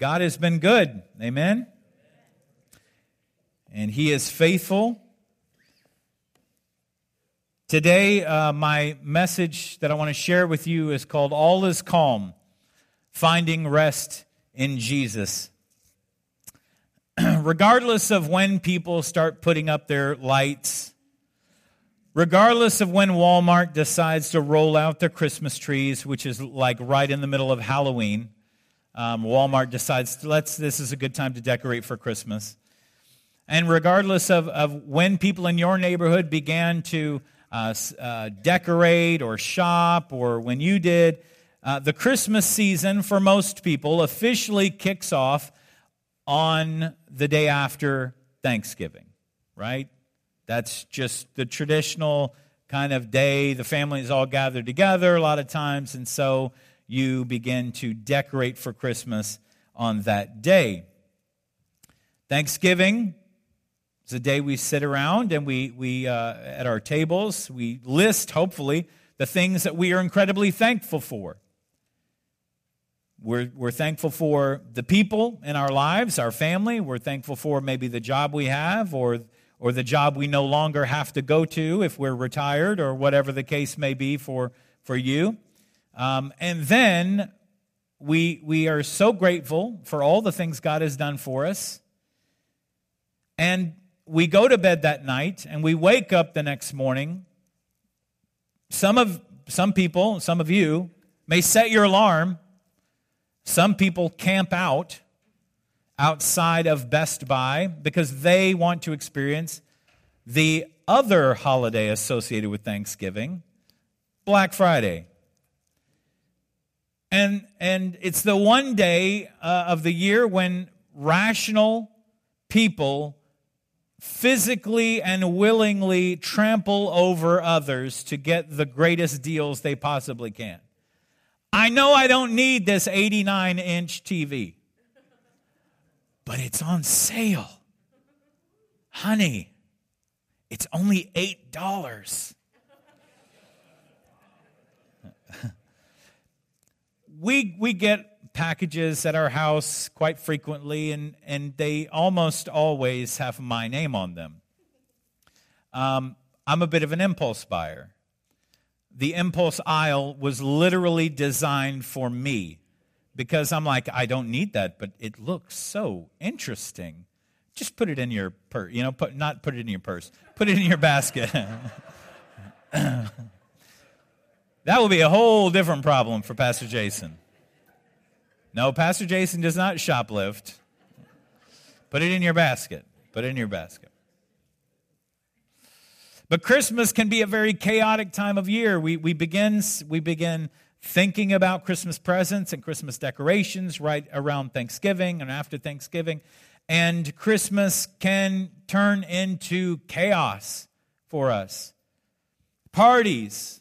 God has been good. Amen. And He is faithful. Today, uh, my message that I want to share with you is called All is Calm Finding Rest in Jesus. Regardless of when people start putting up their lights, regardless of when Walmart decides to roll out their Christmas trees, which is like right in the middle of Halloween, um, Walmart decides let's this is a good time to decorate for Christmas. And regardless of, of when people in your neighborhood began to uh, uh, decorate or shop or when you did. Uh, the Christmas season for most people officially kicks off on the day after Thanksgiving, right? That's just the traditional kind of day. The family is all gathered together a lot of times, and so you begin to decorate for Christmas on that day. Thanksgiving is a day we sit around and we, we uh, at our tables, we list, hopefully, the things that we are incredibly thankful for. We're, we're thankful for the people in our lives, our family. We're thankful for maybe the job we have or, or the job we no longer have to go to if we're retired or whatever the case may be for, for you. Um, and then we, we are so grateful for all the things God has done for us. And we go to bed that night and we wake up the next morning. Some of some people, some of you may set your alarm. Some people camp out outside of Best Buy because they want to experience the other holiday associated with Thanksgiving, Black Friday. And, and it's the one day uh, of the year when rational people physically and willingly trample over others to get the greatest deals they possibly can. I know I don't need this 89 inch TV, but it's on sale. Honey, it's only $8. We, we get packages at our house quite frequently, and, and they almost always have my name on them. Um, I'm a bit of an impulse buyer. The impulse aisle was literally designed for me because I'm like, I don't need that, but it looks so interesting. Just put it in your purse, you know, put, not put it in your purse, put it in your basket. that will be a whole different problem for Pastor Jason. No, Pastor Jason does not shoplift. Put it in your basket. Put it in your basket. But Christmas can be a very chaotic time of year. We, we, begin, we begin thinking about Christmas presents and Christmas decorations right around Thanksgiving and after Thanksgiving. And Christmas can turn into chaos for us. Parties,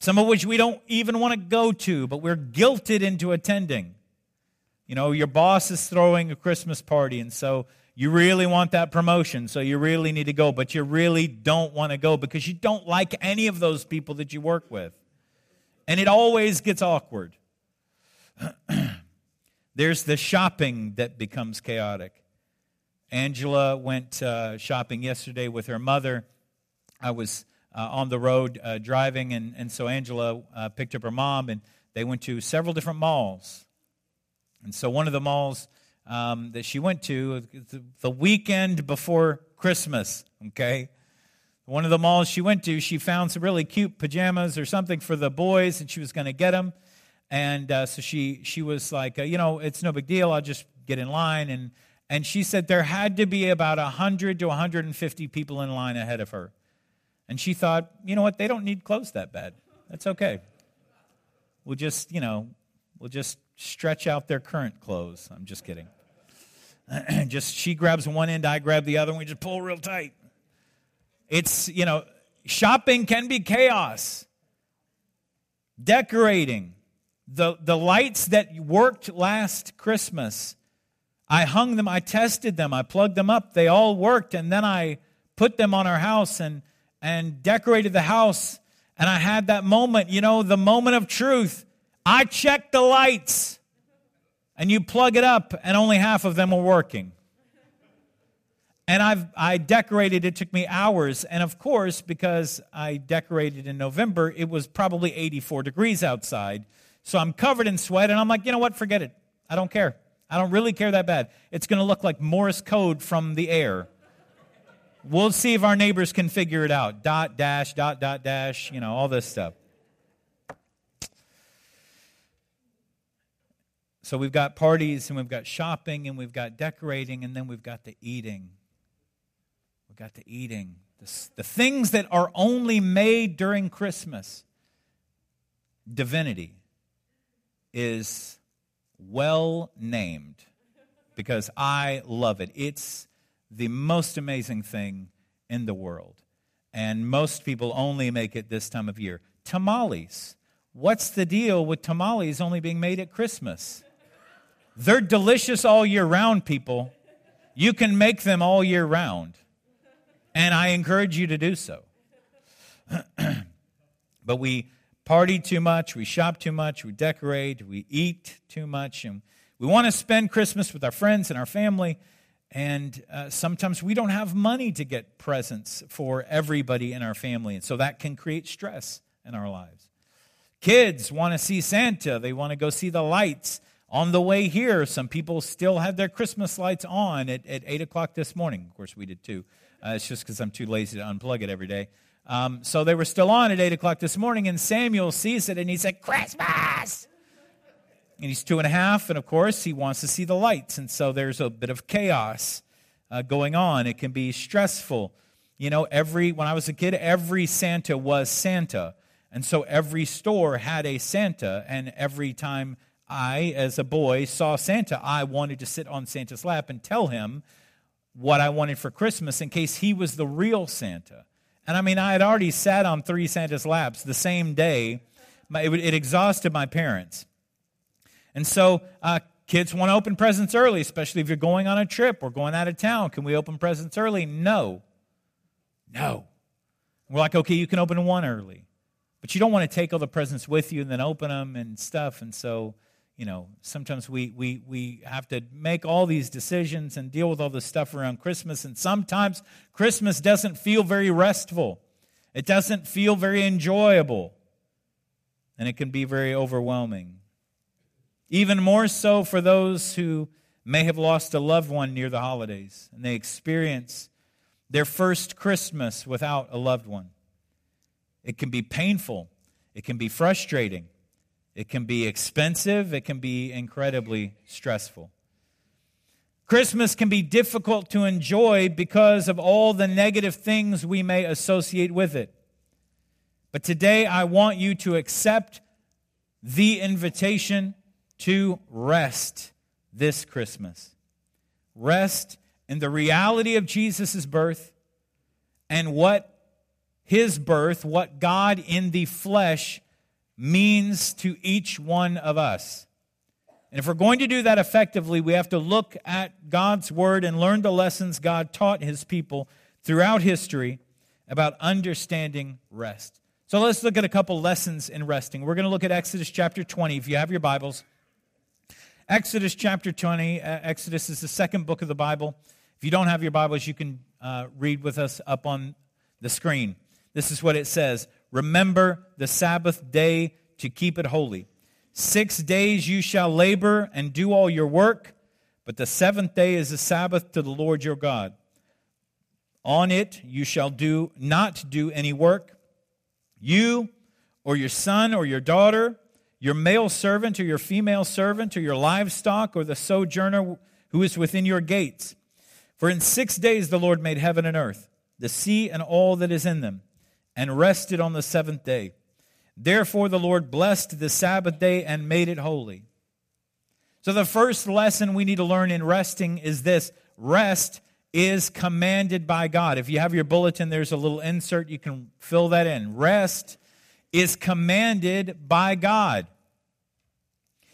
some of which we don't even want to go to, but we're guilted into attending. You know, your boss is throwing a Christmas party, and so you really want that promotion, so you really need to go, but you really don't want to go because you don't like any of those people that you work with. And it always gets awkward. There's the shopping that becomes chaotic. Angela went uh, shopping yesterday with her mother. I was uh, on the road uh, driving, and, and so Angela uh, picked up her mom, and they went to several different malls. And so, one of the malls um, that she went to the weekend before Christmas, okay? One of the malls she went to, she found some really cute pajamas or something for the boys, and she was going to get them. And uh, so she, she was like, uh, you know, it's no big deal. I'll just get in line. And, and she said there had to be about 100 to 150 people in line ahead of her. And she thought, you know what? They don't need clothes that bad. That's okay. We'll just, you know, we'll just stretch out their current clothes. I'm just kidding. just she grabs one end, I grab the other, and we just pull real tight. It's, you know, shopping can be chaos. Decorating. The, the lights that worked last Christmas, I hung them, I tested them, I plugged them up. They all worked, and then I put them on our house and and decorated the house. And I had that moment, you know, the moment of truth. I checked the lights and you plug it up, and only half of them are working. And I've, I decorated, it took me hours. And of course, because I decorated in November, it was probably 84 degrees outside. So I'm covered in sweat, and I'm like, you know what? Forget it. I don't care. I don't really care that bad. It's going to look like Morse code from the air. We'll see if our neighbors can figure it out. Dot, dash, dot, dot, dash, you know, all this stuff. So we've got parties and we've got shopping and we've got decorating and then we've got the eating. We've got the eating. The, the things that are only made during Christmas. Divinity is well named because I love it. It's the most amazing thing in the world. And most people only make it this time of year. Tamales. What's the deal with tamales only being made at Christmas? They're delicious all year round, people. You can make them all year round. And I encourage you to do so. but we party too much, we shop too much, we decorate, we eat too much, and we want to spend Christmas with our friends and our family. And uh, sometimes we don't have money to get presents for everybody in our family. And so that can create stress in our lives. Kids want to see Santa, they want to go see the lights. On the way here, some people still have their Christmas lights on at, at 8 o'clock this morning. Of course, we did too. Uh, it's just because I'm too lazy to unplug it every day. Um, so they were still on at 8 o'clock this morning, and Samuel sees it and he said, Christmas! And he's two and a half, and of course, he wants to see the lights. And so there's a bit of chaos uh, going on. It can be stressful. You know, every, when I was a kid, every Santa was Santa. And so every store had a Santa, and every time I, as a boy, saw Santa, I wanted to sit on Santa's lap and tell him what I wanted for Christmas in case he was the real Santa. And I mean, I had already sat on three Santa's laps the same day. It, it exhausted my parents. And so, uh, kids want to open presents early, especially if you're going on a trip or going out of town. Can we open presents early? No. No. We're like, okay, you can open one early. But you don't want to take all the presents with you and then open them and stuff. And so, you know, sometimes we, we, we have to make all these decisions and deal with all this stuff around Christmas. And sometimes Christmas doesn't feel very restful, it doesn't feel very enjoyable, and it can be very overwhelming. Even more so for those who may have lost a loved one near the holidays and they experience their first Christmas without a loved one. It can be painful, it can be frustrating. It can be expensive, it can be incredibly stressful. Christmas can be difficult to enjoy because of all the negative things we may associate with it. But today I want you to accept the invitation to rest this Christmas. Rest in the reality of Jesus' birth and what his birth, what God in the flesh means to each one of us. And if we're going to do that effectively, we have to look at God's Word and learn the lessons God taught His people throughout history about understanding rest. So let's look at a couple lessons in resting. We're going to look at Exodus chapter 20. If you have your Bibles, Exodus chapter 20, uh, Exodus is the second book of the Bible. If you don't have your Bibles, you can uh, read with us up on the screen. This is what it says Remember the Sabbath day to keep it holy. Six days you shall labor and do all your work, but the seventh day is the Sabbath to the Lord your God. On it you shall do not do any work, you or your son or your daughter, your male servant or your female servant, or your livestock, or the sojourner who is within your gates. For in six days the Lord made heaven and earth, the sea and all that is in them and rested on the seventh day. Therefore, the Lord blessed the Sabbath day and made it holy. So, the first lesson we need to learn in resting is this rest is commanded by God. If you have your bulletin, there's a little insert, you can fill that in. Rest is commanded by God.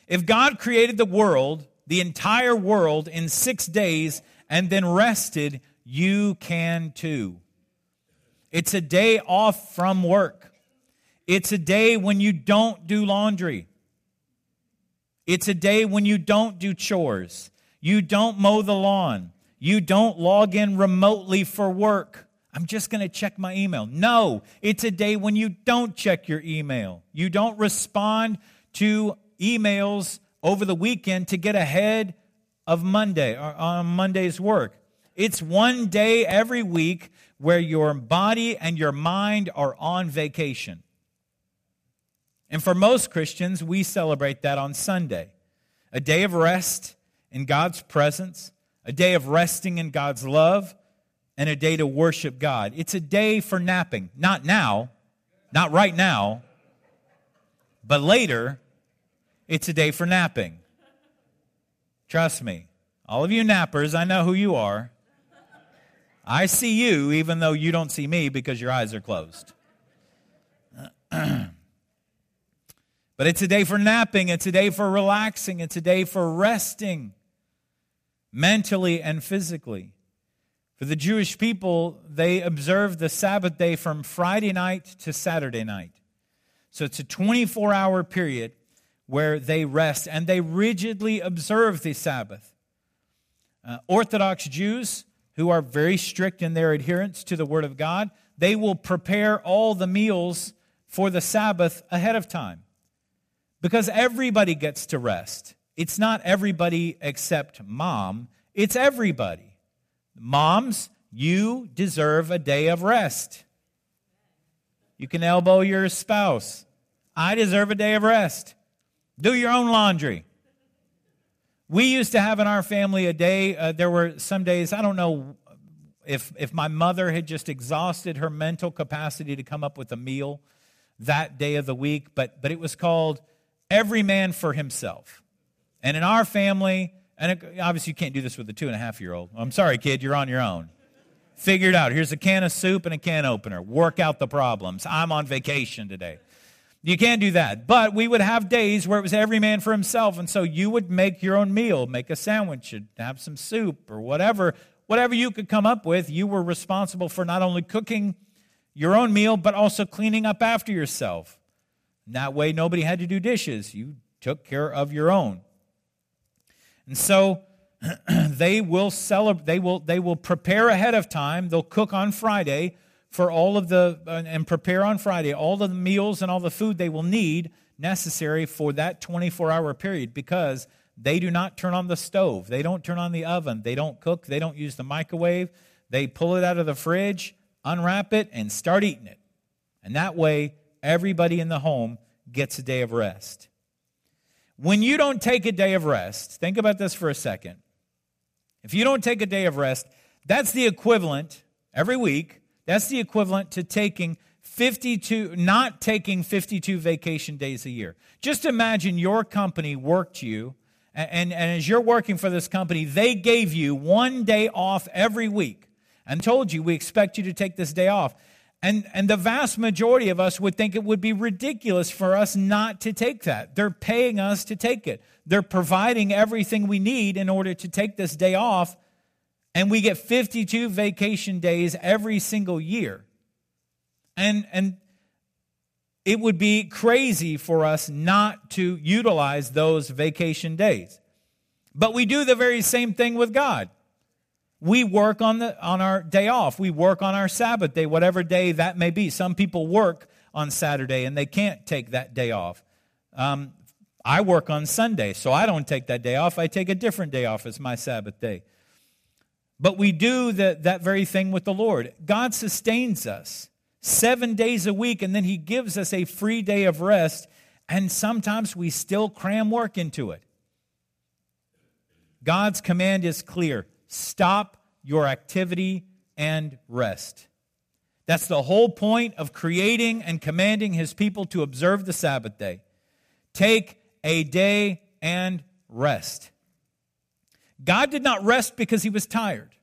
If God created the world, the entire world, in six days and then rested, you can too. It's a day off from work. It's a day when you don't do laundry. It's a day when you don't do chores. You don't mow the lawn. You don't log in remotely for work. I'm just going to check my email. No, it's a day when you don't check your email. You don't respond to emails over the weekend to get ahead of Monday or on Monday's work. It's one day every week where your body and your mind are on vacation. And for most Christians, we celebrate that on Sunday a day of rest in God's presence, a day of resting in God's love, and a day to worship God. It's a day for napping. Not now, not right now, but later, it's a day for napping. Trust me. All of you nappers, I know who you are. I see you even though you don't see me because your eyes are closed. but it's a day for napping, it's a day for relaxing, it's a day for resting mentally and physically. For the Jewish people, they observe the Sabbath day from Friday night to Saturday night. So it's a 24 hour period where they rest and they rigidly observe the Sabbath. Uh, Orthodox Jews, who are very strict in their adherence to the Word of God, they will prepare all the meals for the Sabbath ahead of time because everybody gets to rest. It's not everybody except mom, it's everybody. Moms, you deserve a day of rest. You can elbow your spouse. I deserve a day of rest. Do your own laundry. We used to have in our family a day, uh, there were some days, I don't know if, if my mother had just exhausted her mental capacity to come up with a meal that day of the week, but, but it was called Every Man for Himself. And in our family, and obviously you can't do this with a two and a half year old. I'm sorry, kid, you're on your own. Figure it out. Here's a can of soup and a can opener. Work out the problems. I'm on vacation today. You can't do that. But we would have days where it was every man for himself. And so you would make your own meal, make a sandwich, and have some soup or whatever. Whatever you could come up with, you were responsible for not only cooking your own meal, but also cleaning up after yourself. And that way, nobody had to do dishes. You took care of your own. And so they will celebrate, they will, they will prepare ahead of time. They'll cook on Friday for all of the, uh, and prepare on Friday all of the meals and all the food they will need necessary for that 24 hour period because they do not turn on the stove. They don't turn on the oven. They don't cook. They don't use the microwave. They pull it out of the fridge, unwrap it, and start eating it. And that way, everybody in the home gets a day of rest. When you don't take a day of rest, think about this for a second. If you don't take a day of rest, that's the equivalent every week that's the equivalent to taking 52, not taking 52 vacation days a year. Just imagine your company worked you, and, and, and as you're working for this company, they gave you one day off every week and told you, we expect you to take this day off. And, and the vast majority of us would think it would be ridiculous for us not to take that. They're paying us to take it. They're providing everything we need in order to take this day off and we get 52 vacation days every single year. And, and it would be crazy for us not to utilize those vacation days. But we do the very same thing with God. We work on, the, on our day off. We work on our Sabbath day, whatever day that may be. Some people work on Saturday and they can't take that day off. Um, I work on Sunday, so I don't take that day off. I take a different day off as my Sabbath day. But we do the, that very thing with the Lord. God sustains us seven days a week, and then He gives us a free day of rest, and sometimes we still cram work into it. God's command is clear stop your activity and rest. That's the whole point of creating and commanding His people to observe the Sabbath day. Take a day and rest. God did not rest because he was tired.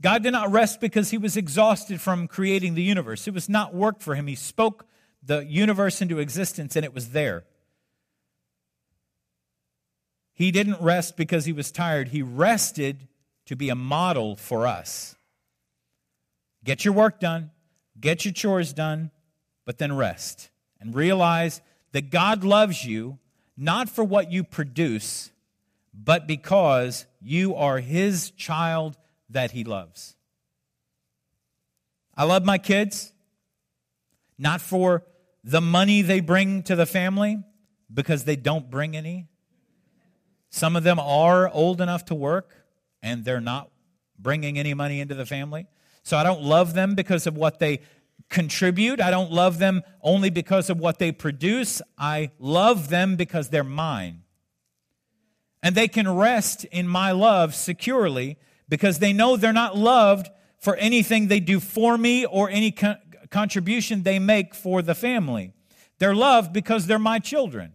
God did not rest because he was exhausted from creating the universe. It was not work for him. He spoke the universe into existence and it was there. He didn't rest because he was tired. He rested to be a model for us. Get your work done, get your chores done, but then rest and realize that God loves you not for what you produce, but because you are his child that he loves. I love my kids, not for the money they bring to the family, because they don't bring any. Some of them are old enough to work, and they're not bringing any money into the family. So I don't love them because of what they contribute. I don't love them only because of what they produce. I love them because they're mine. And they can rest in my love securely because they know they're not loved for anything they do for me or any co- contribution they make for the family. They're loved because they're my children.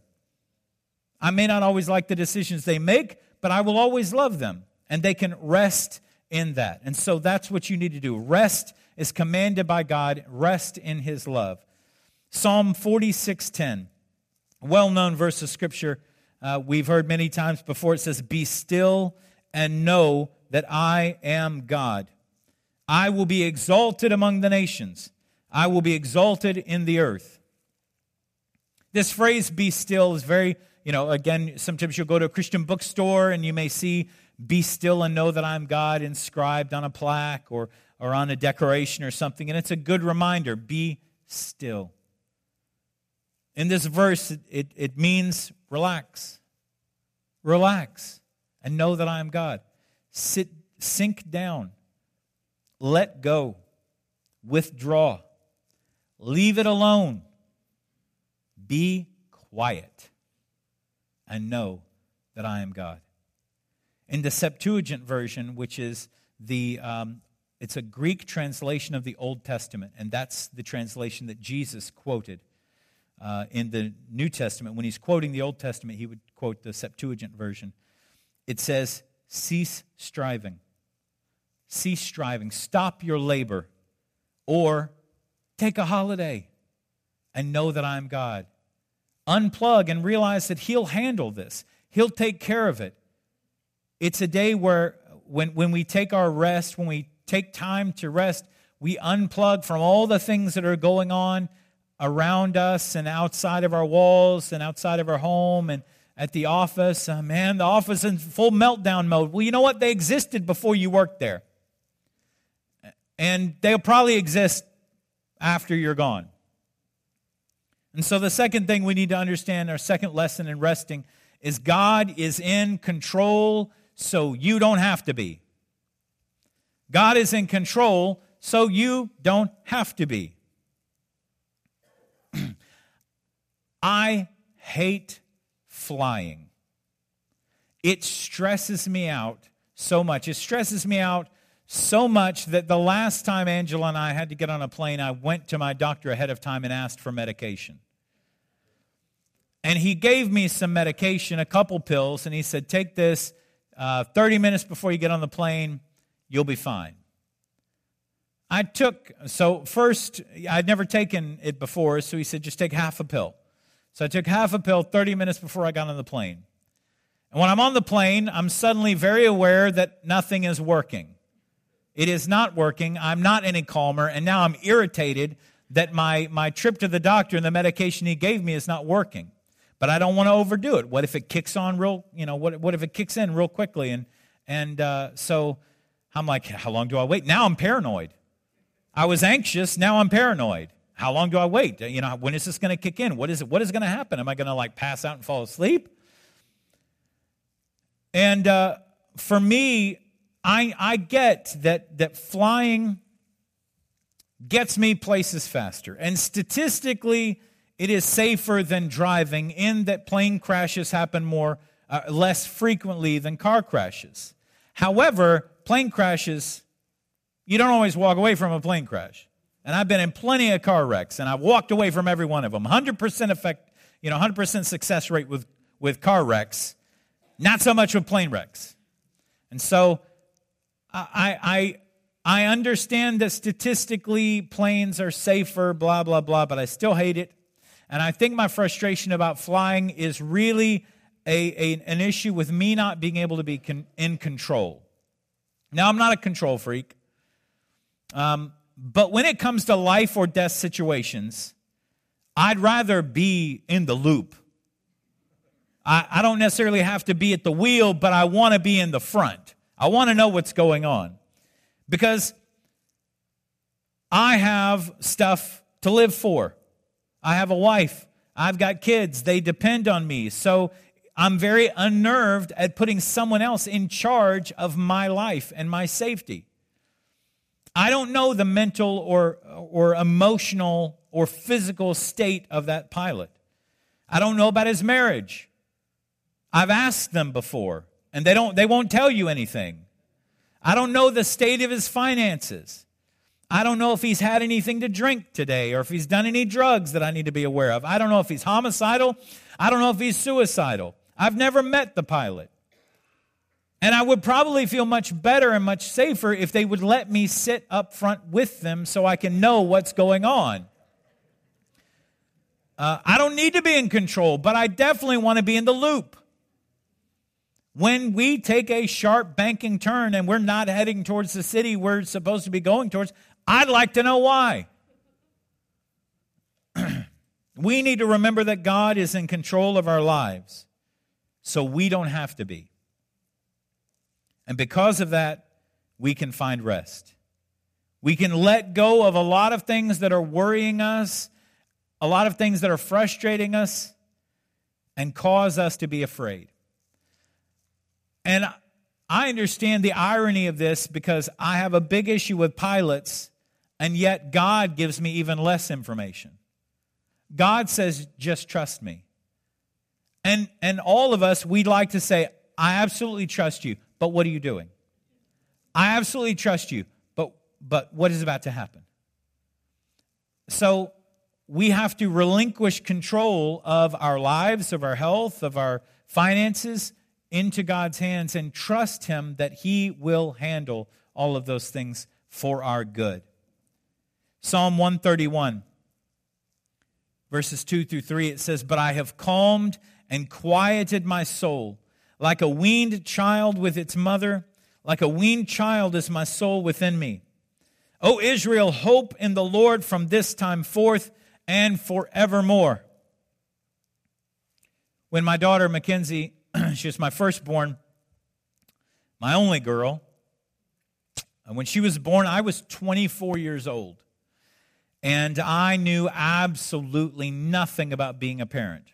I may not always like the decisions they make, but I will always love them. And they can rest in that. And so that's what you need to do. Rest is commanded by God, rest in his love. Psalm 46:10, well-known verse of scripture uh, we've heard many times before. It says, "Be still and know that I am God. I will be exalted among the nations. I will be exalted in the earth." This phrase, "be still," is very you know, again, sometimes you'll go to a Christian bookstore and you may see be still and know that I'm God inscribed on a plaque or, or on a decoration or something. And it's a good reminder be still. In this verse, it, it means relax. Relax and know that I am God. Sit, sink down. Let go. Withdraw. Leave it alone. Be quiet and know that I am God. In the Septuagint version, which is the um, it's a Greek translation of the Old Testament, and that's the translation that Jesus quoted uh, in the New Testament. When he's quoting the Old Testament, he would quote the Septuagint version. It says, "Cease striving, cease striving, stop your labor, or take a holiday, and know that I am God." unplug and realize that He'll handle this, He'll take care of it. It's a day where, when, when we take our rest, when we take time to rest, we unplug from all the things that are going on around us and outside of our walls and outside of our home and at the office. Uh, man, the office in full meltdown mode. Well, you know what? They existed before you worked there. And they'll probably exist after you're gone. And so, the second thing we need to understand, our second lesson in resting, is God is in control, so you don't have to be. God is in control, so you don't have to be. I hate flying. It stresses me out so much. It stresses me out so much that the last time Angela and I had to get on a plane, I went to my doctor ahead of time and asked for medication. And he gave me some medication, a couple pills, and he said, Take this uh, 30 minutes before you get on the plane, you'll be fine. I took, so first, I'd never taken it before, so he said, Just take half a pill. So I took half a pill 30 minutes before I got on the plane. And when I'm on the plane, I'm suddenly very aware that nothing is working. It is not working. I'm not any calmer. And now I'm irritated that my, my trip to the doctor and the medication he gave me is not working. But I don't want to overdo it. What if it kicks on real, you know, what, what if it kicks in real quickly? And, and uh, so I'm like, how long do I wait? Now I'm paranoid. I was anxious. Now I'm paranoid. How long do I wait? You know, when is this going to kick in? What is it? What is going to happen? Am I going to like pass out and fall asleep? And uh, for me, I, I get that, that flying gets me places faster. And statistically, it is safer than driving in that plane crashes happen more uh, less frequently than car crashes. However, plane crashes, you don't always walk away from a plane crash. And I've been in plenty of car wrecks, and I've walked away from every one of them. 100% effect, you know, 100% success rate with, with car wrecks, not so much with plane wrecks. And so I, I, I understand that statistically planes are safer, blah, blah, blah, but I still hate it. And I think my frustration about flying is really a, a an issue with me not being able to be con, in control. Now, I'm not a control freak, um, but when it comes to life or death situations, I'd rather be in the loop. I, I don't necessarily have to be at the wheel, but I want to be in the front. I want to know what's going on. Because I have stuff to live for. I have a wife. I've got kids. They depend on me. So I'm very unnerved at putting someone else in charge of my life and my safety. I don't know the mental or, or emotional or physical state of that pilot. I don't know about his marriage. I've asked them before, and they, don't, they won't tell you anything. I don't know the state of his finances. I don't know if he's had anything to drink today or if he's done any drugs that I need to be aware of. I don't know if he's homicidal. I don't know if he's suicidal. I've never met the pilot. And I would probably feel much better and much safer if they would let me sit up front with them so I can know what's going on. Uh, I don't need to be in control, but I definitely want to be in the loop. When we take a sharp banking turn and we're not heading towards the city we're supposed to be going towards, I'd like to know why. we need to remember that God is in control of our lives, so we don't have to be. And because of that, we can find rest. We can let go of a lot of things that are worrying us, a lot of things that are frustrating us, and cause us to be afraid. And I understand the irony of this because I have a big issue with pilots, and yet God gives me even less information. God says, just trust me. And, and all of us, we'd like to say, I absolutely trust you but what are you doing? I absolutely trust you, but, but what is about to happen? So we have to relinquish control of our lives, of our health, of our finances into God's hands and trust Him that He will handle all of those things for our good. Psalm 131, verses 2 through 3, it says, But I have calmed and quieted my soul like a weaned child with its mother, like a weaned child is my soul within me. O Israel, hope in the Lord from this time forth and forevermore. When my daughter Mackenzie, she was my firstborn, my only girl, and when she was born, I was 24 years old. And I knew absolutely nothing about being a parent.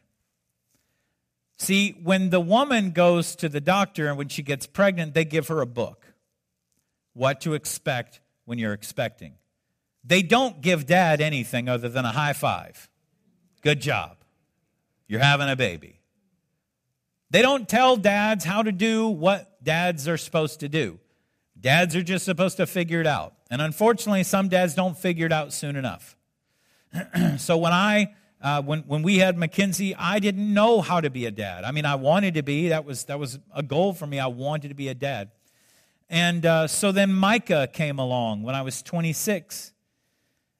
See, when the woman goes to the doctor and when she gets pregnant, they give her a book what to expect when you're expecting. They don't give dad anything other than a high five. Good job. You're having a baby. They don't tell dads how to do what dads are supposed to do. Dads are just supposed to figure it out. And unfortunately, some dads don't figure it out soon enough. so when I uh, when, when we had Mackenzie, I didn't know how to be a dad. I mean, I wanted to be. That was, that was a goal for me. I wanted to be a dad. And uh, so then Micah came along when I was 26.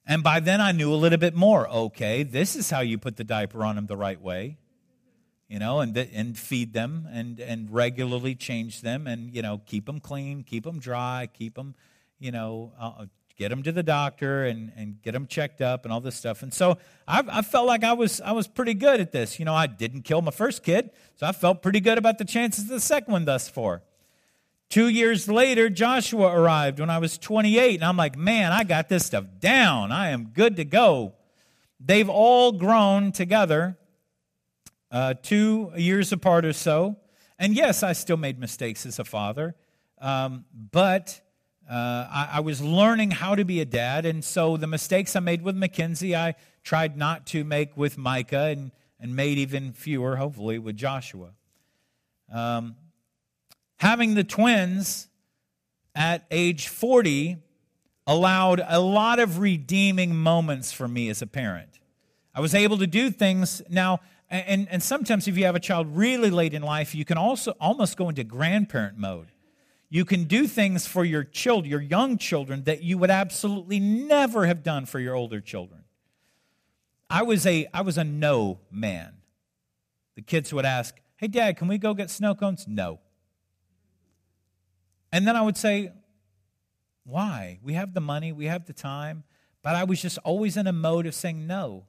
And by then I knew a little bit more. Okay, this is how you put the diaper on them the right way. You know, and, and feed them and, and regularly change them and, you know, keep them clean, keep them dry, keep them, you know, uh, get them to the doctor and, and get them checked up and all this stuff. And so I, I, felt like I was, I was pretty good at this. You know, I didn't kill my first kid, so I felt pretty good about the chances of the second one thus far. Two years later, Joshua arrived when I was 28, and I'm like, man, I got this stuff down. I am good to go. They've all grown together, uh, two years apart or so. And yes, I still made mistakes as a father, um, but uh, I, I, was learning how to be a dad, and so the mistakes I made with Mackenzie, I tried not to make with Micah, and, and made even fewer, hopefully, with Joshua. Um, having the twins at age 40 allowed a lot of redeeming moments for me as a parent. I was able to do things now, and, and sometimes if you have a child really late in life, you can also almost go into grandparent mode you can do things for your children, your young children, that you would absolutely never have done for your older children. I was a, I was a no man. The kids would ask, Hey, Dad, can we go get snow cones? No. And then I would say, Why? We have the money, we have the time. But I was just always in a mode of saying no.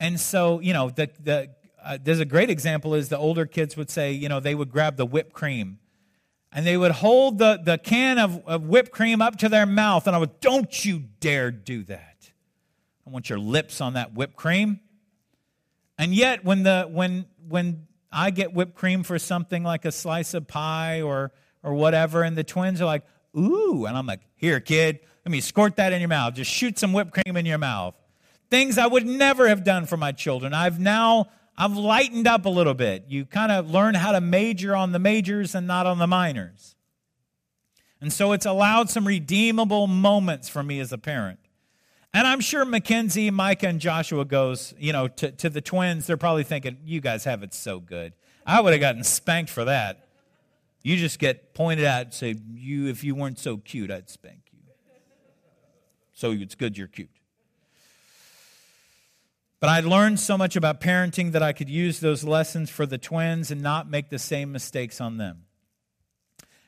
And so, you know, the, the uh, there's a great example is the older kids would say, you know, they would grab the whipped cream and they would hold the, the can of, of whipped cream up to their mouth. And I would, don't you dare do that. I want your lips on that whipped cream. And yet, when, the, when, when I get whipped cream for something like a slice of pie or, or whatever, and the twins are like, ooh, and I'm like, here, kid, let me squirt that in your mouth. Just shoot some whipped cream in your mouth. Things I would never have done for my children. I've now I've lightened up a little bit. You kind of learn how to major on the majors and not on the minors. And so it's allowed some redeemable moments for me as a parent. And I'm sure Mackenzie, Micah, and Joshua goes, you know, to, to the twins, they're probably thinking, you guys have it so good. I would have gotten spanked for that. You just get pointed at and say, you, if you weren't so cute, I'd spank you. So it's good you're cute. But I learned so much about parenting that I could use those lessons for the twins and not make the same mistakes on them.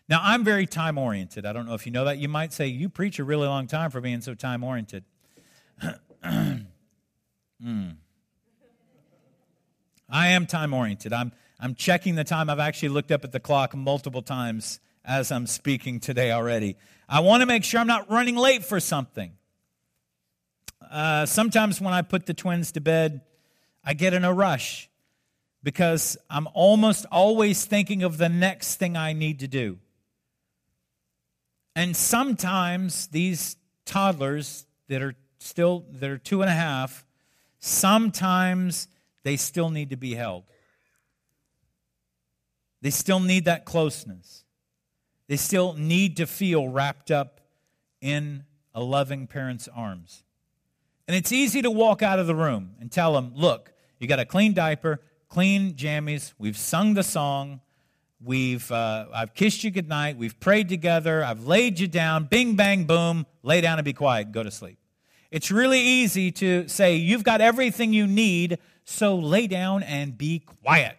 Now, I'm very time oriented. I don't know if you know that. You might say, You preach a really long time for being so time oriented. mm. I am time oriented. I'm, I'm checking the time. I've actually looked up at the clock multiple times as I'm speaking today already. I want to make sure I'm not running late for something. Uh, sometimes when I put the twins to bed, I get in a rush because I'm almost always thinking of the next thing I need to do. And sometimes these toddlers that are still that are two and a half, sometimes they still need to be held. They still need that closeness. They still need to feel wrapped up in a loving parent's arms. And it's easy to walk out of the room and tell them, look, you got a clean diaper, clean jammies, we've sung the song, we've, uh, I've kissed you goodnight, we've prayed together, I've laid you down, bing, bang, boom, lay down and be quiet, go to sleep. It's really easy to say, you've got everything you need, so lay down and be quiet.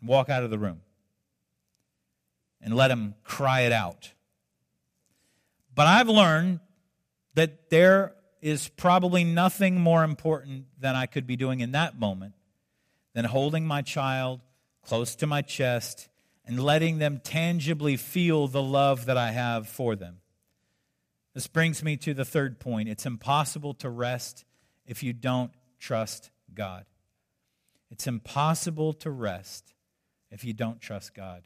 And walk out of the room. And let them cry it out. But I've learned that there is probably nothing more important than I could be doing in that moment than holding my child close to my chest and letting them tangibly feel the love that I have for them. This brings me to the third point. It's impossible to rest if you don't trust God. It's impossible to rest if you don't trust God.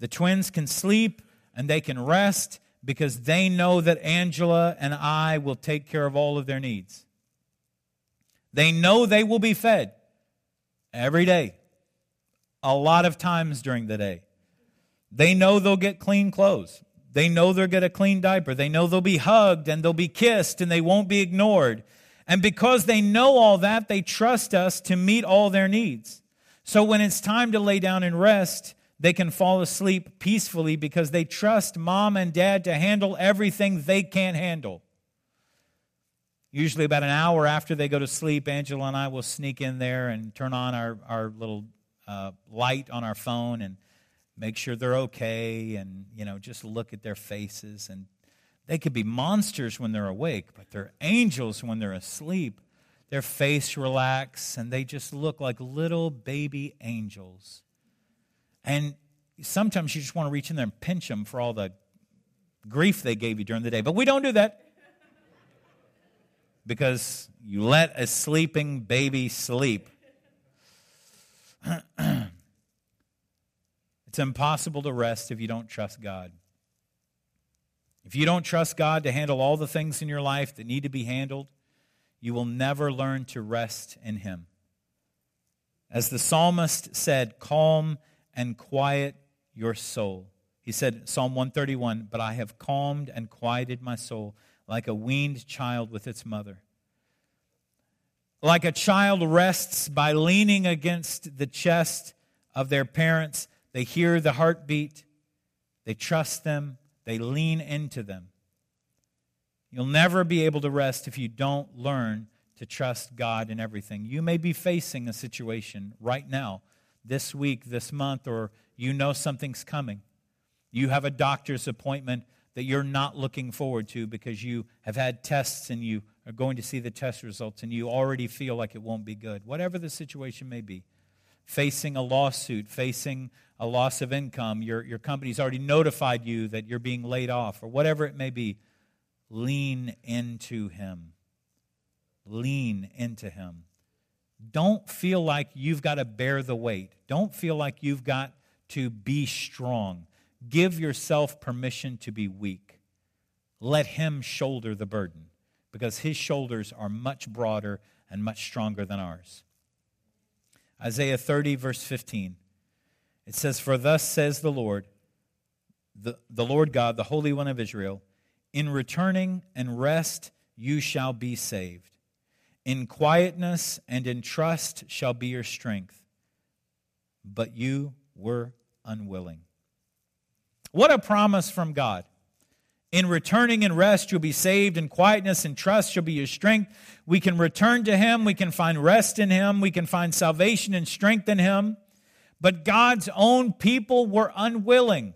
The twins can sleep and they can rest because they know that Angela and I will take care of all of their needs. They know they will be fed every day, a lot of times during the day. They know they'll get clean clothes. They know they'll get a clean diaper. They know they'll be hugged and they'll be kissed and they won't be ignored. And because they know all that, they trust us to meet all their needs. So when it's time to lay down and rest, they can fall asleep peacefully because they trust mom and dad to handle everything they can't handle. Usually, about an hour after they go to sleep, Angela and I will sneak in there and turn on our, our little uh, light on our phone and make sure they're okay and, you know, just look at their faces. And they could be monsters when they're awake, but they're angels when they're asleep. Their face relax and they just look like little baby angels. And sometimes you just want to reach in there and pinch them for all the grief they gave you during the day. But we don't do that because you let a sleeping baby sleep. it's impossible to rest if you don't trust God. If you don't trust God to handle all the things in your life that need to be handled, you will never learn to rest in Him. As the psalmist said, calm and quiet your soul. He said, Psalm 131, But I have calmed and quieted my soul like a weaned child with its mother. Like a child rests by leaning against the chest of their parents, they hear the heartbeat, they trust them, they lean into them. You'll never be able to rest if you don't learn to trust God in everything. You may be facing a situation right now this week, this month, or you know something's coming. You have a doctor's appointment that you're not looking forward to because you have had tests and you are going to see the test results and you already feel like it won't be good, whatever the situation may be, facing a lawsuit, facing a loss of income, your, your company's already notified you that you're being laid off, or whatever it may be, lean into Him. Lean into Him. Don't feel like you've got to bear the weight. Don't feel like you've got to be strong. Give yourself permission to be weak. Let Him shoulder the burden because His shoulders are much broader and much stronger than ours. Isaiah 30, verse 15. It says, For thus says the Lord, the, the Lord God, the Holy One of Israel, in returning and rest you shall be saved. In quietness and in trust shall be your strength. But you were unwilling. What a promise from God. In returning and rest, you'll be saved. In quietness and trust shall be your strength. We can return to Him. We can find rest in Him. We can find salvation and strength in Him. But God's own people were unwilling.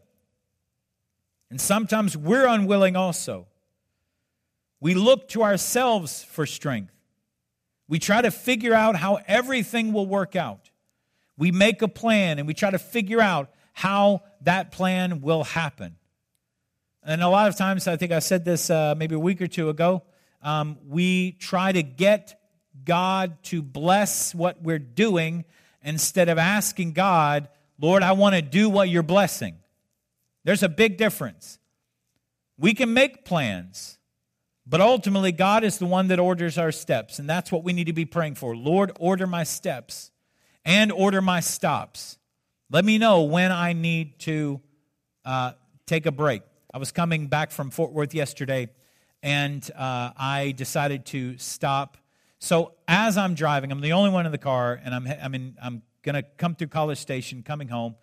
And sometimes we're unwilling also. We look to ourselves for strength. We try to figure out how everything will work out. We make a plan and we try to figure out how that plan will happen. And a lot of times, I think I said this uh, maybe a week or two ago, um, we try to get God to bless what we're doing instead of asking God, Lord, I want to do what you're blessing. There's a big difference. We can make plans, but ultimately, God is the one that orders our steps, and that's what we need to be praying for. Lord, order my steps and order my stops. Let me know when I need to uh, take a break. I was coming back from Fort Worth yesterday, and uh, I decided to stop. So as I'm driving, I'm the only one in the car, and I'm I'm going to come through College Station, coming home,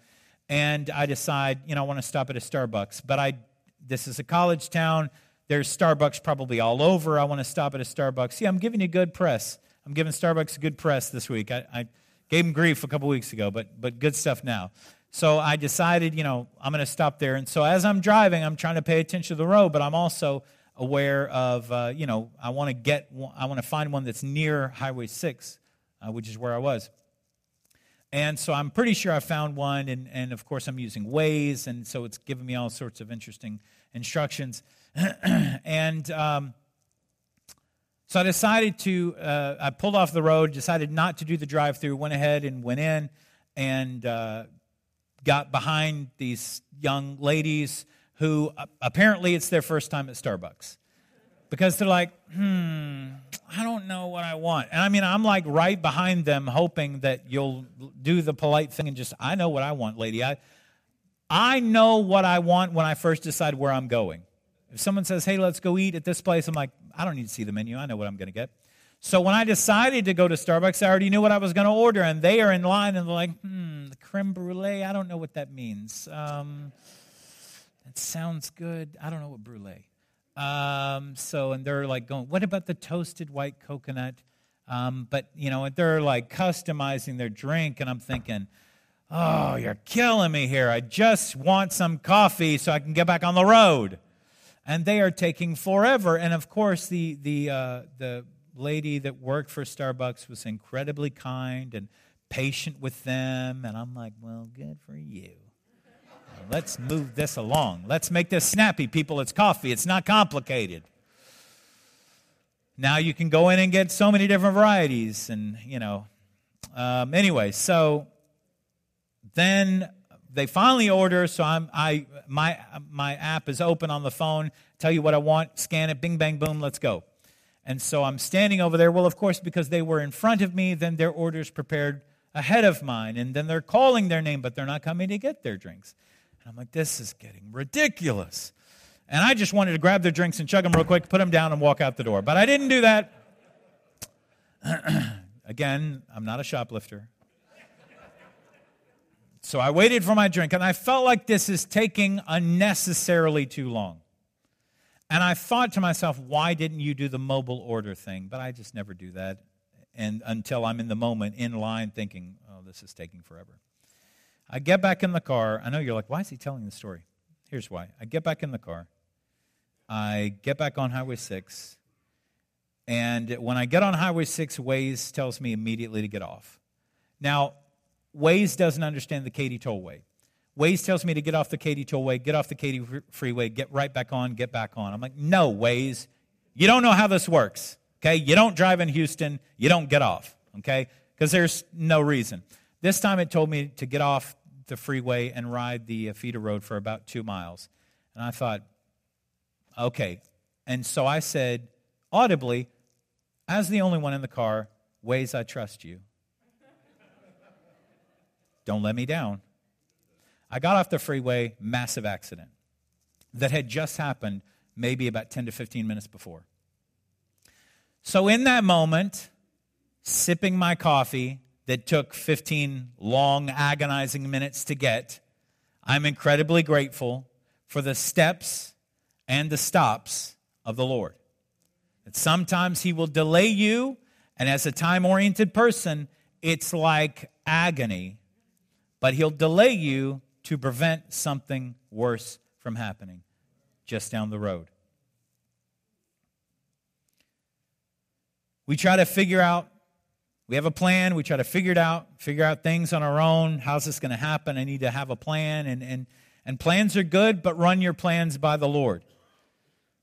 and I decide you know I want to stop at a Starbucks. But I this is a college town. There's Starbucks probably all over. I want to stop at a Starbucks. Yeah, I'm giving you good press. I'm giving Starbucks a good press this week. I, I gave them grief a couple weeks ago, but but good stuff now. So I decided, you know, I'm going to stop there. And so as I'm driving, I'm trying to pay attention to the road, but I'm also aware of, uh, you know, I want to get, I want to find one that's near Highway 6, uh, which is where I was. And so I'm pretty sure I found one, and, and of course I'm using Waze, and so it's giving me all sorts of interesting instructions. and um, so I decided to, uh, I pulled off the road, decided not to do the drive through, went ahead and went in and uh, got behind these young ladies who apparently it's their first time at Starbucks because they're like, hmm, I don't know what I want. And I mean, I'm like right behind them, hoping that you'll do the polite thing and just, I know what I want, lady. I, I know what I want when I first decide where I'm going. If someone says, hey, let's go eat at this place, I'm like, I don't need to see the menu. I know what I'm going to get. So when I decided to go to Starbucks, I already knew what I was going to order, and they are in line and they're like, hmm, the creme brulee, I don't know what that means. Um, it sounds good. I don't know what brulee. Um, so, and they're like going, what about the toasted white coconut? Um, but, you know, they're like customizing their drink, and I'm thinking, oh, you're killing me here. I just want some coffee so I can get back on the road. And they are taking forever. And of course, the, the, uh, the lady that worked for Starbucks was incredibly kind and patient with them. And I'm like, well, good for you. Let's move this along. Let's make this snappy, people. It's coffee, it's not complicated. Now you can go in and get so many different varieties. And, you know, um, anyway, so then they finally order. So I'm, I, my, my app is open on the phone. Tell you what I want, scan it, bing, bang, boom, let's go. And so I'm standing over there. Well, of course, because they were in front of me, then their order's prepared ahead of mine. And then they're calling their name, but they're not coming to get their drinks. And I'm like, this is getting ridiculous. And I just wanted to grab their drinks and chug them real quick, put them down, and walk out the door. But I didn't do that. Again, I'm not a shoplifter. So I waited for my drink, and I felt like this is taking unnecessarily too long. And I thought to myself, why didn't you do the mobile order thing? But I just never do that and until I'm in the moment in line thinking, oh, this is taking forever. I get back in the car. I know you're like, why is he telling the story? Here's why. I get back in the car. I get back on Highway 6. And when I get on Highway 6, Waze tells me immediately to get off. Now, Waze doesn't understand the Katy Tollway. Waze tells me to get off the Katy Tollway, get off the Katy Freeway, get right back on, get back on. I'm like, no, Waze, you don't know how this works. Okay, you don't drive in Houston, you don't get off. Okay, because there's no reason. This time it told me to get off the freeway and ride the feeder road for about two miles. And I thought, okay. And so I said audibly, as the only one in the car, Waze, I trust you. Don't let me down. I got off the freeway, massive accident that had just happened maybe about 10 to 15 minutes before. So, in that moment, sipping my coffee that took 15 long, agonizing minutes to get, I'm incredibly grateful for the steps and the stops of the Lord. That sometimes He will delay you, and as a time oriented person, it's like agony, but He'll delay you to prevent something worse from happening just down the road. We try to figure out, we have a plan, we try to figure it out, figure out things on our own. How's this going to happen? I need to have a plan. And, and, and plans are good, but run your plans by the Lord.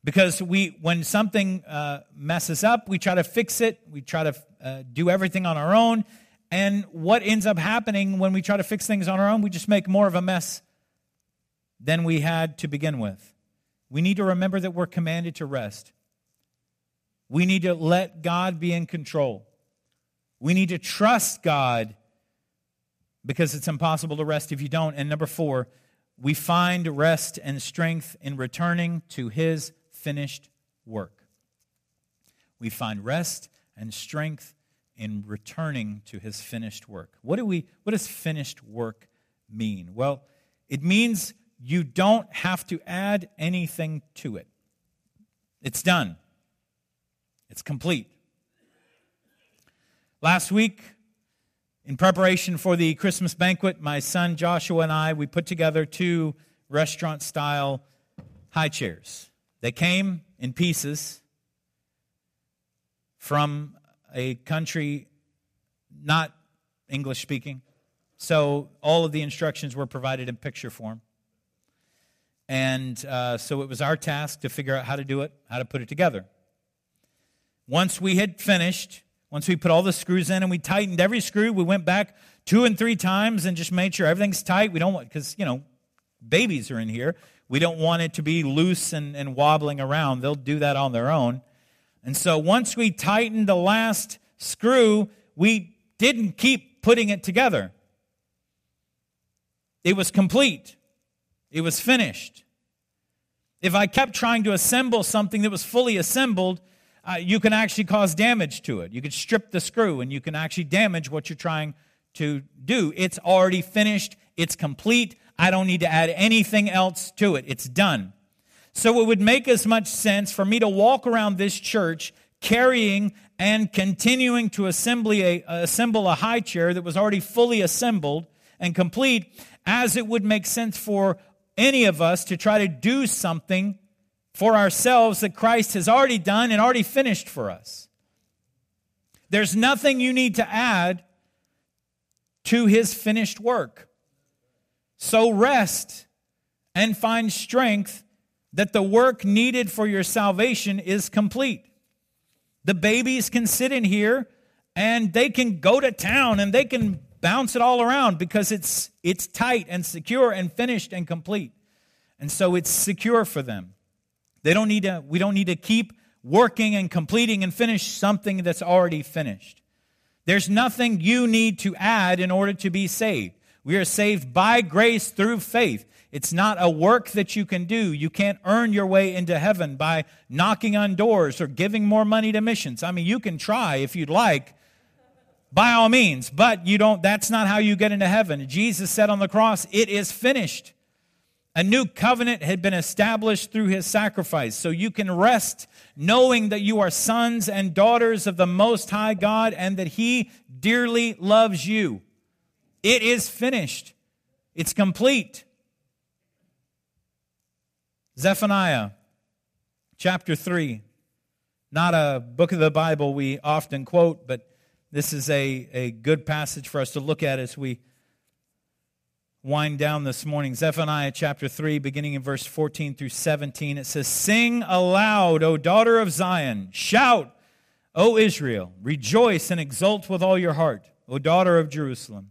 Because we, when something uh, messes up, we try to fix it, we try to uh, do everything on our own. And what ends up happening when we try to fix things on our own, we just make more of a mess than we had to begin with. We need to remember that we're commanded to rest. We need to let God be in control. We need to trust God because it's impossible to rest if you don't. And number four, we find rest and strength in returning to His finished work. We find rest and strength in returning to his finished work. What do we what does finished work mean? Well, it means you don't have to add anything to it. It's done. It's complete. Last week, in preparation for the Christmas banquet, my son Joshua and I, we put together two restaurant style high chairs. They came in pieces from a country not English speaking. So all of the instructions were provided in picture form. And uh, so it was our task to figure out how to do it, how to put it together. Once we had finished, once we put all the screws in and we tightened every screw, we went back two and three times and just made sure everything's tight. We don't want, because, you know, babies are in here. We don't want it to be loose and, and wobbling around. They'll do that on their own. And so once we tightened the last screw, we didn't keep putting it together. It was complete, it was finished. If I kept trying to assemble something that was fully assembled, uh, you can actually cause damage to it. You could strip the screw and you can actually damage what you're trying to do. It's already finished, it's complete. I don't need to add anything else to it. It's done. So it would make as much sense for me to walk around this church carrying and continuing to a, assemble a high chair that was already fully assembled and complete as it would make sense for any of us to try to do something for ourselves that Christ has already done and already finished for us. There's nothing you need to add to his finished work. So rest and find strength that the work needed for your salvation is complete. The babies can sit in here and they can go to town and they can bounce it all around because it's it's tight and secure and finished and complete. And so it's secure for them. They don't need to we don't need to keep working and completing and finish something that's already finished. There's nothing you need to add in order to be saved. We are saved by grace through faith. It's not a work that you can do. You can't earn your way into heaven by knocking on doors or giving more money to missions. I mean, you can try if you'd like, by all means, but you don't that's not how you get into heaven. Jesus said on the cross, "It is finished." A new covenant had been established through his sacrifice. So you can rest knowing that you are sons and daughters of the Most High God and that he dearly loves you. It is finished, it's complete. Zephaniah chapter 3. not a book of the Bible we often quote, but this is a, a good passage for us to look at as we wind down this morning. Zephaniah chapter 3, beginning in verse 14 through 17, it says, Sing aloud, O daughter of Zion. Shout, O Israel. Rejoice and exult with all your heart, O daughter of Jerusalem.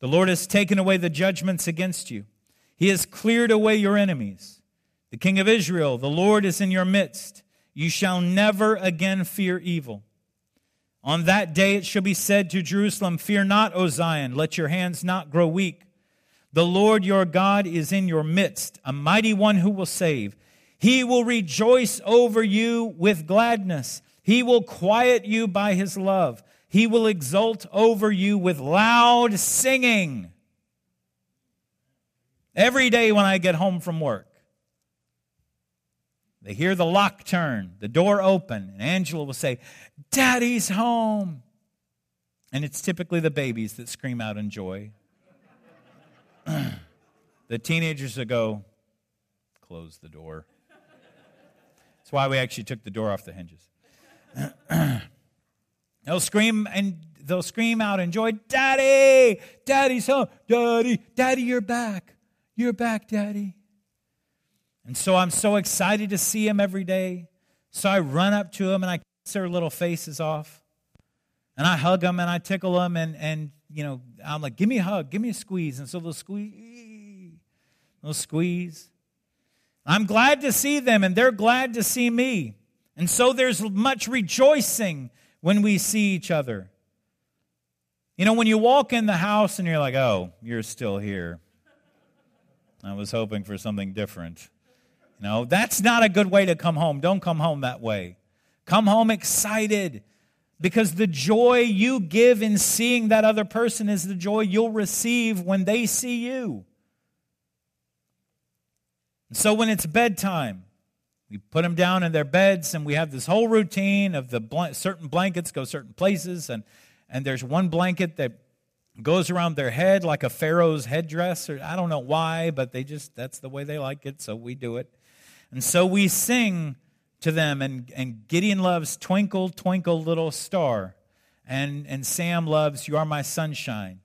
The Lord has taken away the judgments against you, He has cleared away your enemies. The King of Israel, the Lord is in your midst. You shall never again fear evil. On that day it shall be said to Jerusalem, Fear not, O Zion, let your hands not grow weak. The Lord your God is in your midst, a mighty one who will save. He will rejoice over you with gladness. He will quiet you by his love. He will exult over you with loud singing. Every day when I get home from work, they hear the lock turn, the door open, and Angela will say, Daddy's home. And it's typically the babies that scream out in joy. the teenagers that go, close the door. That's why we actually took the door off the hinges. they'll scream and they'll scream out in joy, Daddy, Daddy's home. Daddy, Daddy, you're back. You're back, Daddy. And so I'm so excited to see him every day. So I run up to him and I kiss their little faces off. And I hug them and I tickle them and, and you know, I'm like, give me a hug, give me a squeeze. And so they'll squeeze, they'll squeeze. I'm glad to see them and they're glad to see me. And so there's much rejoicing when we see each other. You know, when you walk in the house and you're like, oh, you're still here. I was hoping for something different. You know, that's not a good way to come home. Don't come home that way. Come home excited because the joy you give in seeing that other person is the joy you'll receive when they see you. And so when it's bedtime, we put them down in their beds, and we have this whole routine of the bl- certain blankets go certain places, and, and there's one blanket that goes around their head like a pharaoh's headdress, or I don't know why, but they just that's the way they like it, so we do it. And so we sing to them, and, and Gideon loves Twinkle, Twinkle, Little Star, and, and Sam loves You Are My Sunshine.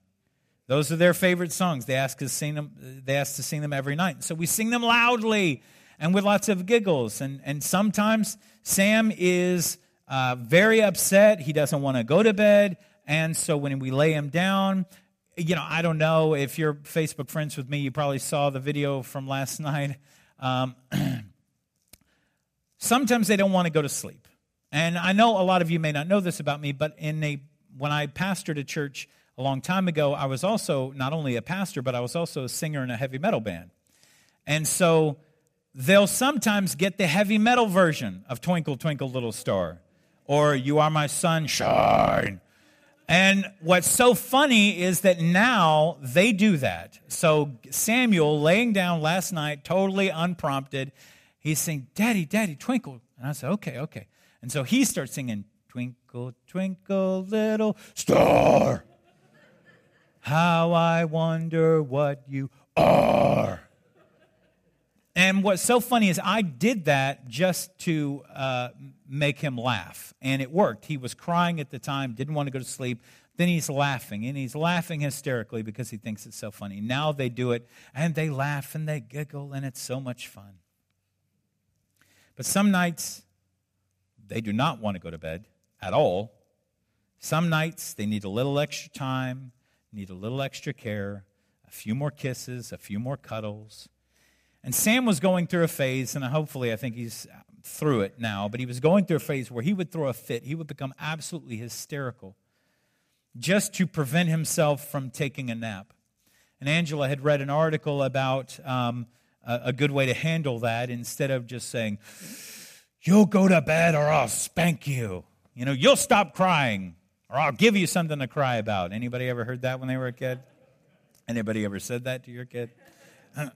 Those are their favorite songs. They ask us sing them. They ask to sing them every night. So we sing them loudly and with lots of giggles. And, and sometimes Sam is uh, very upset. He doesn't want to go to bed. And so when we lay him down, you know, I don't know if you're Facebook friends with me, you probably saw the video from last night. Um, sometimes they don't want to go to sleep. And I know a lot of you may not know this about me, but in a when I pastored a church a long time ago, I was also not only a pastor, but I was also a singer in a heavy metal band. And so they'll sometimes get the heavy metal version of Twinkle, Twinkle, Little Star or You Are My Sunshine. And what's so funny is that now they do that. So Samuel, laying down last night, totally unprompted, he's saying, Daddy, Daddy, twinkle. And I said, Okay, okay. And so he starts singing, Twinkle, twinkle, little star. How I wonder what you are. And what's so funny is I did that just to uh, make him laugh, and it worked. He was crying at the time, didn't want to go to sleep. Then he's laughing, and he's laughing hysterically because he thinks it's so funny. Now they do it, and they laugh and they giggle, and it's so much fun. But some nights, they do not want to go to bed at all. Some nights, they need a little extra time, need a little extra care, a few more kisses, a few more cuddles and Sam was going through a phase, and hopefully I think he's through it now, but he was going through a phase where he would throw a fit. He would become absolutely hysterical just to prevent himself from taking a nap. And Angela had read an article about um, a, good way to handle that instead of just saying, You'll go to bed or I'll spank you. You know, you'll stop crying or I'll give you something to cry about. Anybody ever heard that when they were a kid? Anybody ever said that to your kid?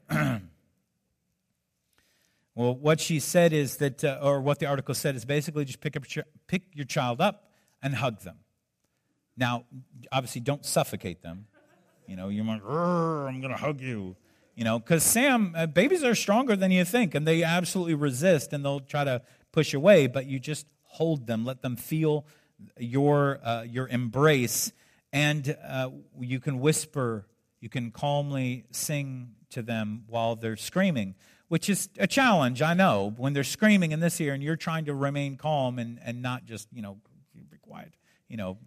Well, what she said is that, uh, or what the article said is basically just pick, up your, pick your child up and hug them. Now, obviously, don't suffocate them. You know, you're like, I'm going to hug you. You know, because Sam, uh, babies are stronger than you think, and they absolutely resist and they'll try to push away, but you just hold them, let them feel your, uh, your embrace. And uh, you can whisper, you can calmly sing to them while they're screaming, which is a challenge, I know, when they're screaming in this ear and you're trying to remain calm and, and not just, you know, be quiet. You know,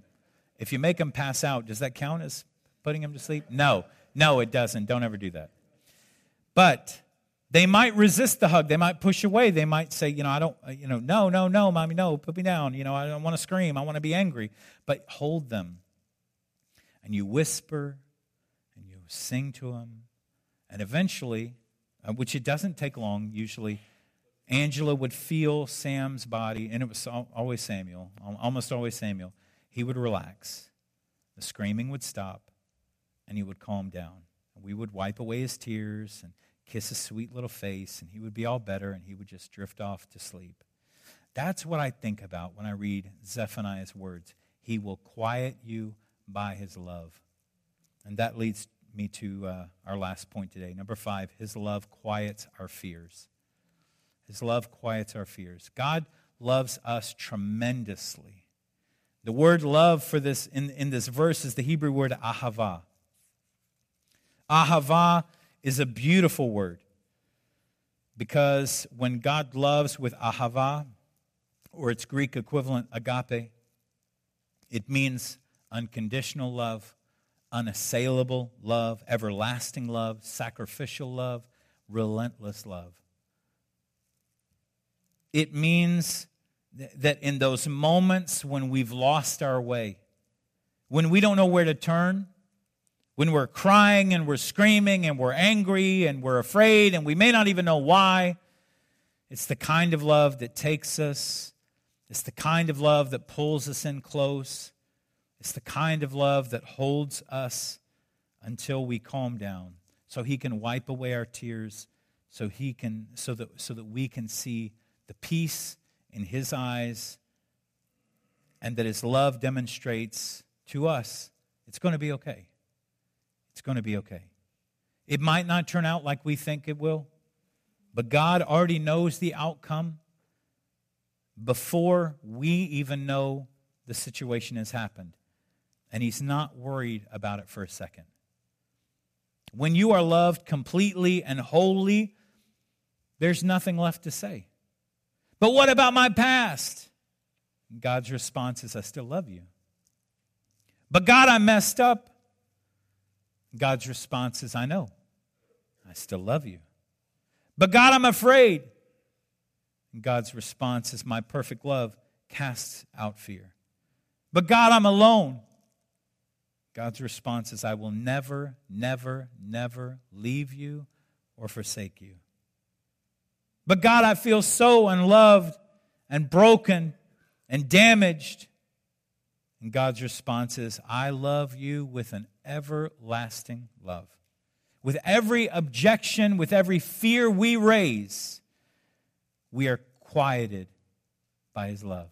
if you make them pass out, does that count as putting them to sleep? No, no, it doesn't. Don't ever do that. But they might resist the hug. They might push away. They might say, you know, I don't, uh, you know, no, no, no, mommy, no, put me down. You know, I don't want to scream. I want to be angry. But hold them. And you whisper and you sing to them. And eventually, uh, which it doesn't take long, usually, Angela would feel Sam's body, and it was always Samuel, almost always Samuel. He would relax. The screaming would stop, and he would calm down. We would wipe away his tears and kiss his sweet little face, and he would be all better, and he would just drift off to sleep. That's what I think about when I read Zephaniah's words. He will quiet you by his love. And that leads me to uh, our last point today. Number five, his love quiets our fears. His love quiets our fears. God loves us tremendously. The word love for this in, in this verse is the Hebrew word ahava. Ahava is a beautiful word because when God loves with ahava, or its Greek equivalent agape, it means unconditional love, unassailable love, everlasting love, sacrificial love, relentless love. It means that in those moments when we've lost our way, when we don't know where to turn, when we're crying and we're screaming and we're angry and we're afraid and we may not even know why. It's the kind of love that takes us. It's the kind of love that pulls us in close. It's the kind of love that holds us until we calm down so he can wipe away our tears so he can so that so that we can see the peace in his eyes and that his love demonstrates to us it's going to be okay it's going to be okay. It might not turn out like we think it will, but God already knows the outcome before we even know the situation has happened. And He's not worried about it for a second. When you are loved completely and wholly, there's nothing left to say. But what about my past? God's response is, I still love you. But God, I messed up. God's response is, I know. I still love you. But God, I'm afraid. And God's response is, My perfect love casts out fear. But God, I'm alone. God's response is, I will never, never, never leave you or forsake you. But God, I feel so unloved and broken and damaged. And God's response is, I love you with an everlasting love. With every objection, with every fear we raise, we are quieted by his love.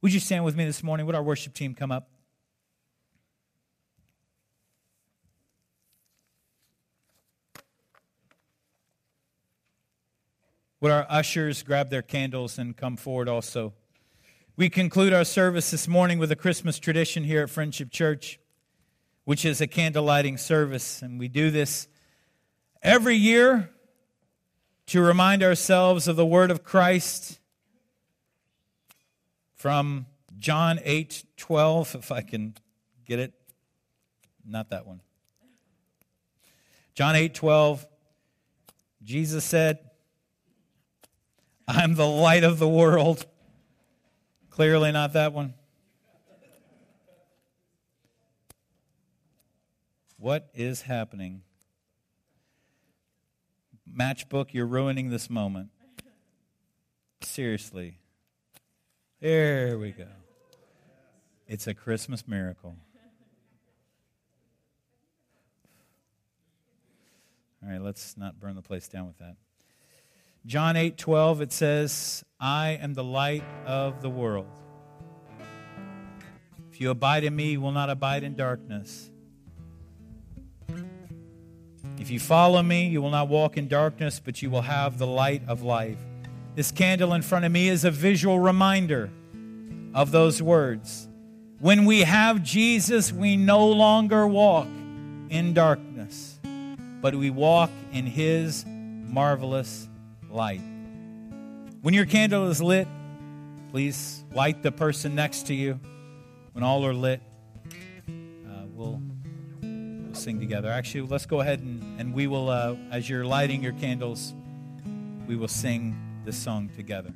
Would you stand with me this morning? Would our worship team come up? Would our ushers grab their candles and come forward also? We conclude our service this morning with a Christmas tradition here at Friendship Church, which is a candlelighting service. And we do this every year to remind ourselves of the word of Christ from John 8 12, if I can get it. Not that one. John 8 12, Jesus said, I'm the light of the world. Clearly not that one. What is happening? Matchbook, you're ruining this moment. Seriously. There we go. It's a Christmas miracle. All right, let's not burn the place down with that. John 8 12, it says, I am the light of the world. If you abide in me, you will not abide in darkness. If you follow me, you will not walk in darkness, but you will have the light of life. This candle in front of me is a visual reminder of those words. When we have Jesus, we no longer walk in darkness, but we walk in His marvelous light. When your candle is lit, please light the person next to you. When all are lit, uh, we'll, we'll sing together. Actually, let's go ahead and, and we will, uh, as you're lighting your candles, we will sing this song together.